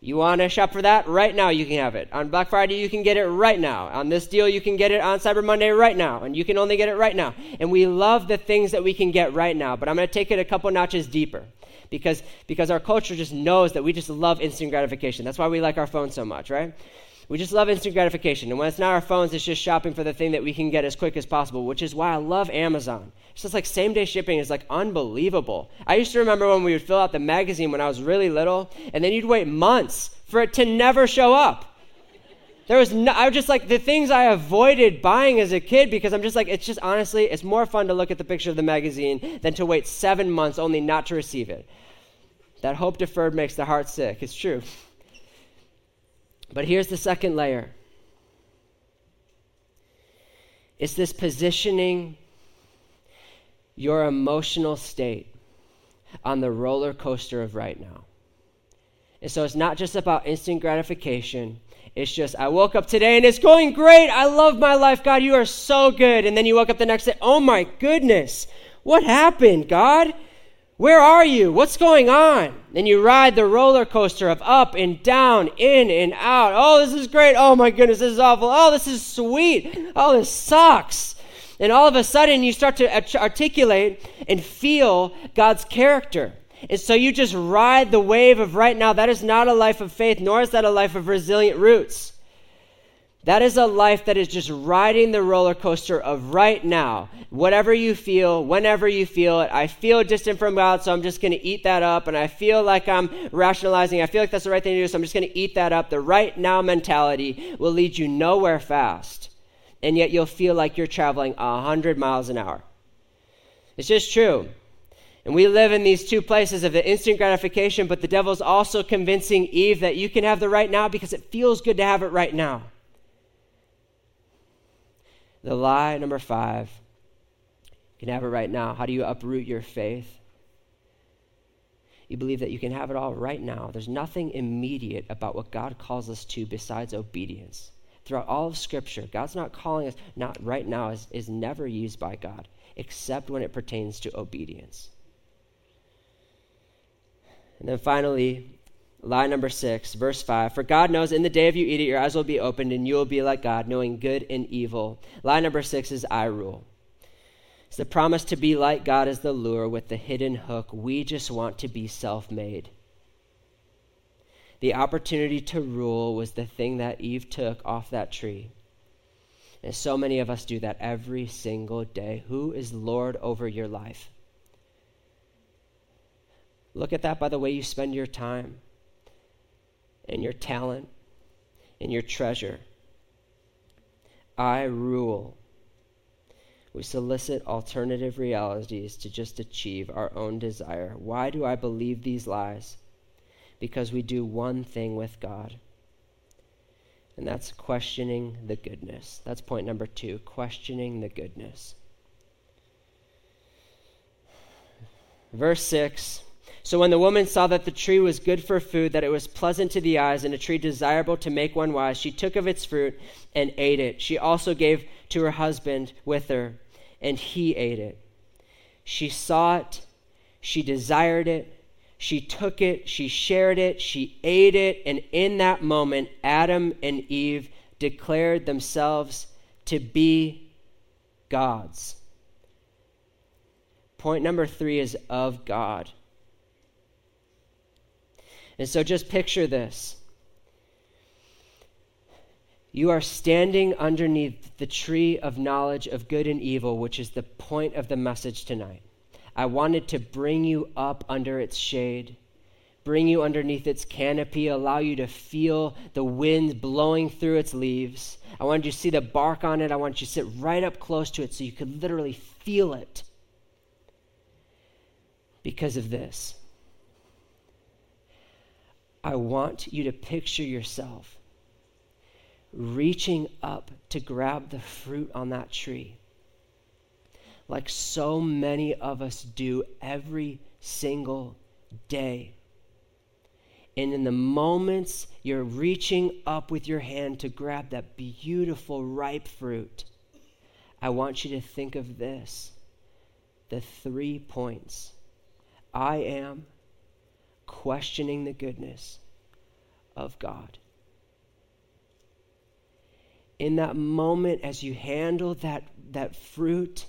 You want to shop for that? Right now, you can have it. On Black Friday, you can get it right now. On this deal, you can get it on Cyber Monday right now. And you can only get it right now. And we love the things that we can get right now. But I'm going to take it a couple notches deeper because, because our culture just knows that we just love instant gratification. That's why we like our phone so much, right? We just love instant gratification. And when it's not our phones, it's just shopping for the thing that we can get as quick as possible, which is why I love Amazon. It's just like same day shipping is like unbelievable. I used to remember when we would fill out the magazine when I was really little, and then you'd wait months for it to never show up. There was no, I was just like the things I avoided buying as a kid because I'm just like, it's just honestly, it's more fun to look at the picture of the magazine than to wait seven months only not to receive it. That hope deferred makes the heart sick. It's true. But here's the second layer it's this positioning your emotional state on the roller coaster of right now. And so it's not just about instant gratification. It's just, I woke up today and it's going great. I love my life. God, you are so good. And then you woke up the next day, oh my goodness, what happened, God? Where are you? What's going on? And you ride the roller coaster of up and down, in and out. Oh, this is great. Oh my goodness, this is awful. Oh, this is sweet. Oh, this sucks. And all of a sudden, you start to articulate and feel God's character. And so you just ride the wave of right now. That is not a life of faith, nor is that a life of resilient roots. That is a life that is just riding the roller coaster of right now. Whatever you feel, whenever you feel it. I feel distant from God, so I'm just going to eat that up. And I feel like I'm rationalizing. I feel like that's the right thing to do, so I'm just going to eat that up. The right now mentality will lead you nowhere fast. And yet you'll feel like you're traveling 100 miles an hour. It's just true. And we live in these two places of the instant gratification, but the devil's also convincing Eve that you can have the right now because it feels good to have it right now. The lie number five you can have it right now. How do you uproot your faith? You believe that you can have it all right now. There's nothing immediate about what God calls us to besides obedience. Throughout all of Scripture, God's not calling us, not right now, is, is never used by God, except when it pertains to obedience. And then finally, Lie number six, verse five. For God knows in the day of you eat it, your eyes will be opened, and you will be like God, knowing good and evil. Lie number six is I rule. It's the promise to be like God is the lure with the hidden hook. We just want to be self made. The opportunity to rule was the thing that Eve took off that tree. And so many of us do that every single day. Who is Lord over your life? Look at that by the way you spend your time and your talent and your treasure. I rule. We solicit alternative realities to just achieve our own desire. Why do I believe these lies? Because we do one thing with God, and that's questioning the goodness. That's point number two questioning the goodness. Verse 6 so when the woman saw that the tree was good for food, that it was pleasant to the eyes, and a tree desirable to make one wise, she took of its fruit and ate it. She also gave to her husband with her, and he ate it. She saw it, she desired it, she took it, she shared it, she ate it, and in that moment, Adam and Eve declared themselves to be gods. Point number three is of God. And so just picture this. You are standing underneath the tree of knowledge of good and evil, which is the point of the message tonight. I wanted to bring you up under its shade, bring you underneath its canopy, allow you to feel the wind blowing through its leaves. I wanted you to see the bark on it. I wanted you to sit right up close to it so you could literally feel it because of this. I want you to picture yourself reaching up to grab the fruit on that tree, like so many of us do every single day. And in the moments you're reaching up with your hand to grab that beautiful ripe fruit, I want you to think of this the three points. I am questioning the goodness of God. In that moment, as you handle that, that fruit,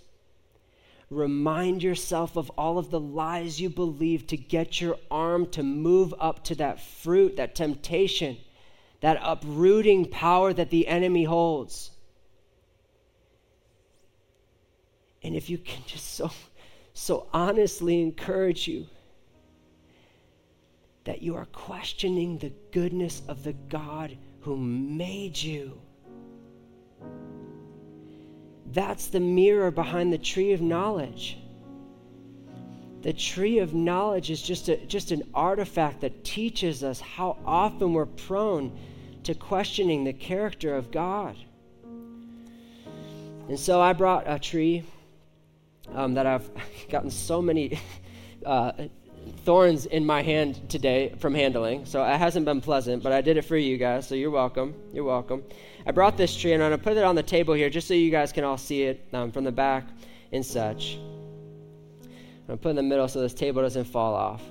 remind yourself of all of the lies you believe to get your arm to move up to that fruit, that temptation, that uprooting power that the enemy holds. And if you can just so, so honestly encourage you that you are questioning the goodness of the God who made you. That's the mirror behind the tree of knowledge. The tree of knowledge is just, a, just an artifact that teaches us how often we're prone to questioning the character of God. And so I brought a tree um, that I've gotten so many uh, thorns in my hand today from handling. So it hasn't been pleasant, but I did it for you guys. So you're welcome. You're welcome. I brought this tree and I'm going to put it on the table here just so you guys can all see it um, from the back and such. I'm going to put it in the middle so this table doesn't fall off.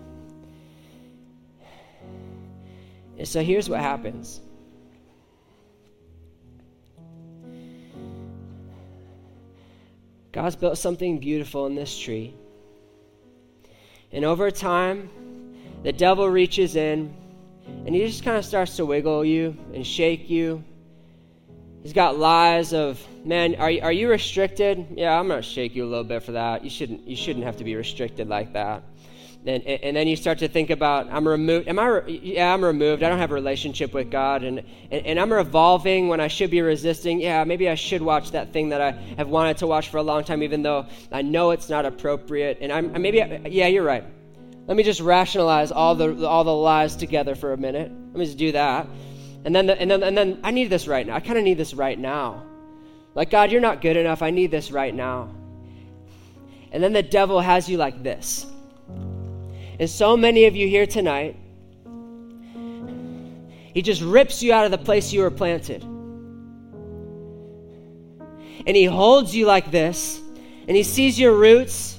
And so here's what happens. God's built something beautiful in this tree. And over time, the devil reaches in and he just kind of starts to wiggle you and shake you. He's got lies of, man, are, are you restricted? Yeah, I'm going to shake you a little bit for that. You shouldn't, you shouldn't have to be restricted like that. And, and then you start to think about, I'm removed. Am i yeah i'm removed. I don't have a relationship with God, and, and and I'm revolving when I should be resisting. Yeah, maybe I should watch that thing that I have wanted to watch for a long time, even though I know it's not appropriate. And I'm maybe, yeah, you're right. Let me just rationalize all the all the lies together for a minute. Let me just do that, and then the, and then and then I need this right now. I kind of need this right now. Like God, you're not good enough. I need this right now. And then the devil has you like this. And so many of you here tonight, he just rips you out of the place you were planted. And he holds you like this, and he sees your roots.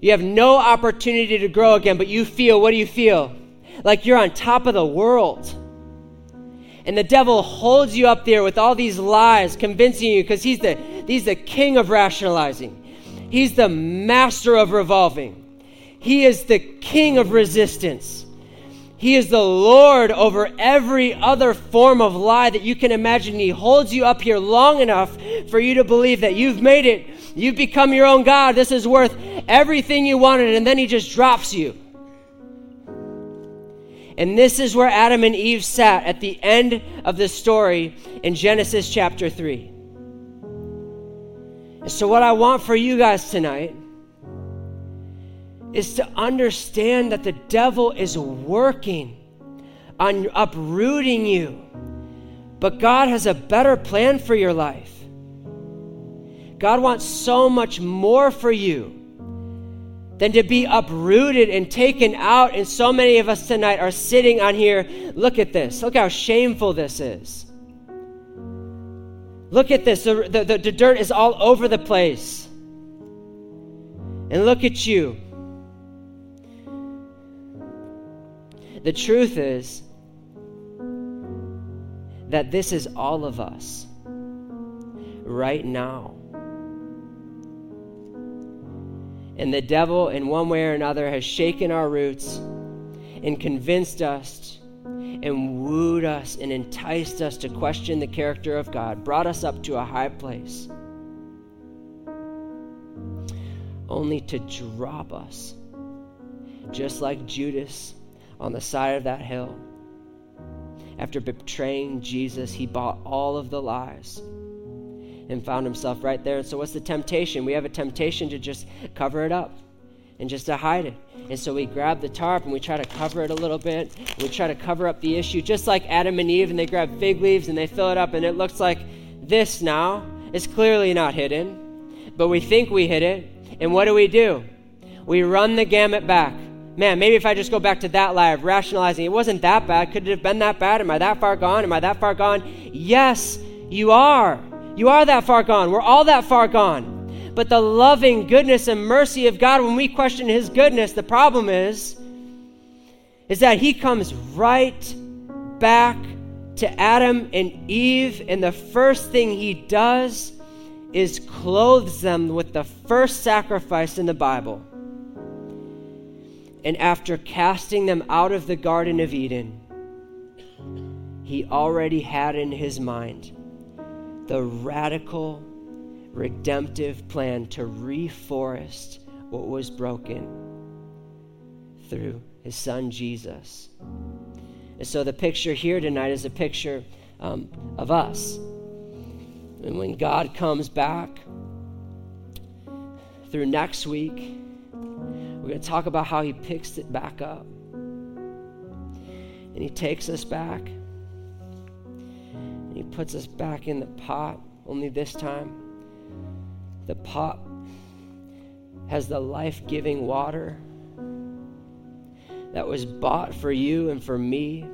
You have no opportunity to grow again, but you feel what do you feel? Like you're on top of the world. And the devil holds you up there with all these lies, convincing you because he's the, he's the king of rationalizing, he's the master of revolving. He is the king of resistance. He is the Lord over every other form of lie that you can imagine. He holds you up here long enough for you to believe that you've made it. You've become your own God. This is worth everything you wanted. And then he just drops you. And this is where Adam and Eve sat at the end of the story in Genesis chapter 3. And so, what I want for you guys tonight is to understand that the devil is working on uprooting you. But God has a better plan for your life. God wants so much more for you than to be uprooted and taken out. And so many of us tonight are sitting on here. Look at this. Look how shameful this is. Look at this. The, the, the dirt is all over the place. And look at you. The truth is that this is all of us right now. And the devil, in one way or another, has shaken our roots and convinced us and wooed us and enticed us to question the character of God, brought us up to a high place, only to drop us, just like Judas on the side of that hill. After betraying Jesus, he bought all of the lies and found himself right there. And so, what's the temptation? We have a temptation to just cover it up and just to hide it. And so we grab the tarp and we try to cover it a little bit. we try to cover up the issue, just like Adam and Eve, and they grab fig leaves and they fill it up, and it looks like this now. It's clearly not hidden, but we think we hid it. And what do we do? We run the gamut back man, maybe if I just go back to that lie of rationalizing, it wasn't that bad. Could it have been that bad? Am I that far gone? Am I that far gone? Yes, you are. You are that far gone. We're all that far gone. But the loving goodness and mercy of God, when we question his goodness, the problem is, is that he comes right back to Adam and Eve, and the first thing he does is clothes them with the first sacrifice in the Bible. And after casting them out of the Garden of Eden, he already had in his mind the radical, redemptive plan to reforest what was broken through his son Jesus. And so the picture here tonight is a picture um, of us. And when God comes back through next week, we're going to talk about how he picks it back up. And he takes us back. And he puts us back in the pot, only this time, the pot has the life giving water that was bought for you and for me.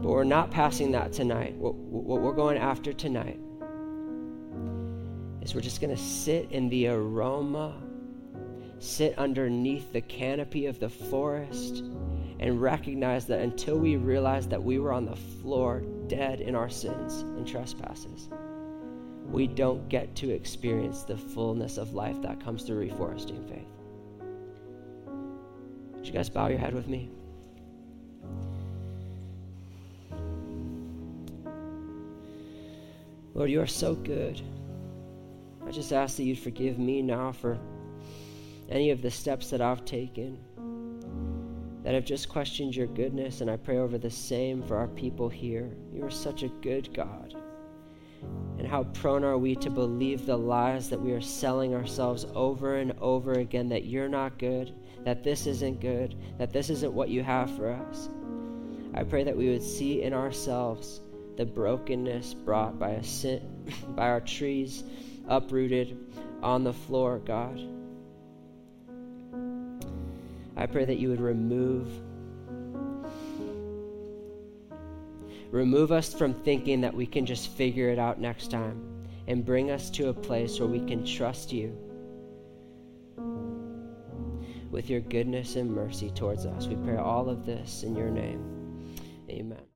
But we're not passing that tonight. What, what we're going after tonight is we're just going to sit in the aroma, sit underneath the canopy of the forest, and recognize that until we realize that we were on the floor dead in our sins and trespasses, we don't get to experience the fullness of life that comes through reforesting faith. Would you guys bow your head with me? Lord, you are so good. I just ask that you'd forgive me now for any of the steps that I've taken that have just questioned your goodness, and I pray over the same for our people here. You are such a good God. And how prone are we to believe the lies that we are selling ourselves over and over again that you're not good, that this isn't good, that this isn't what you have for us. I pray that we would see in ourselves the brokenness brought by a sin, by our trees uprooted on the floor, God. I pray that you would remove remove us from thinking that we can just figure it out next time and bring us to a place where we can trust you with your goodness and mercy towards us. We pray all of this in your name. Amen.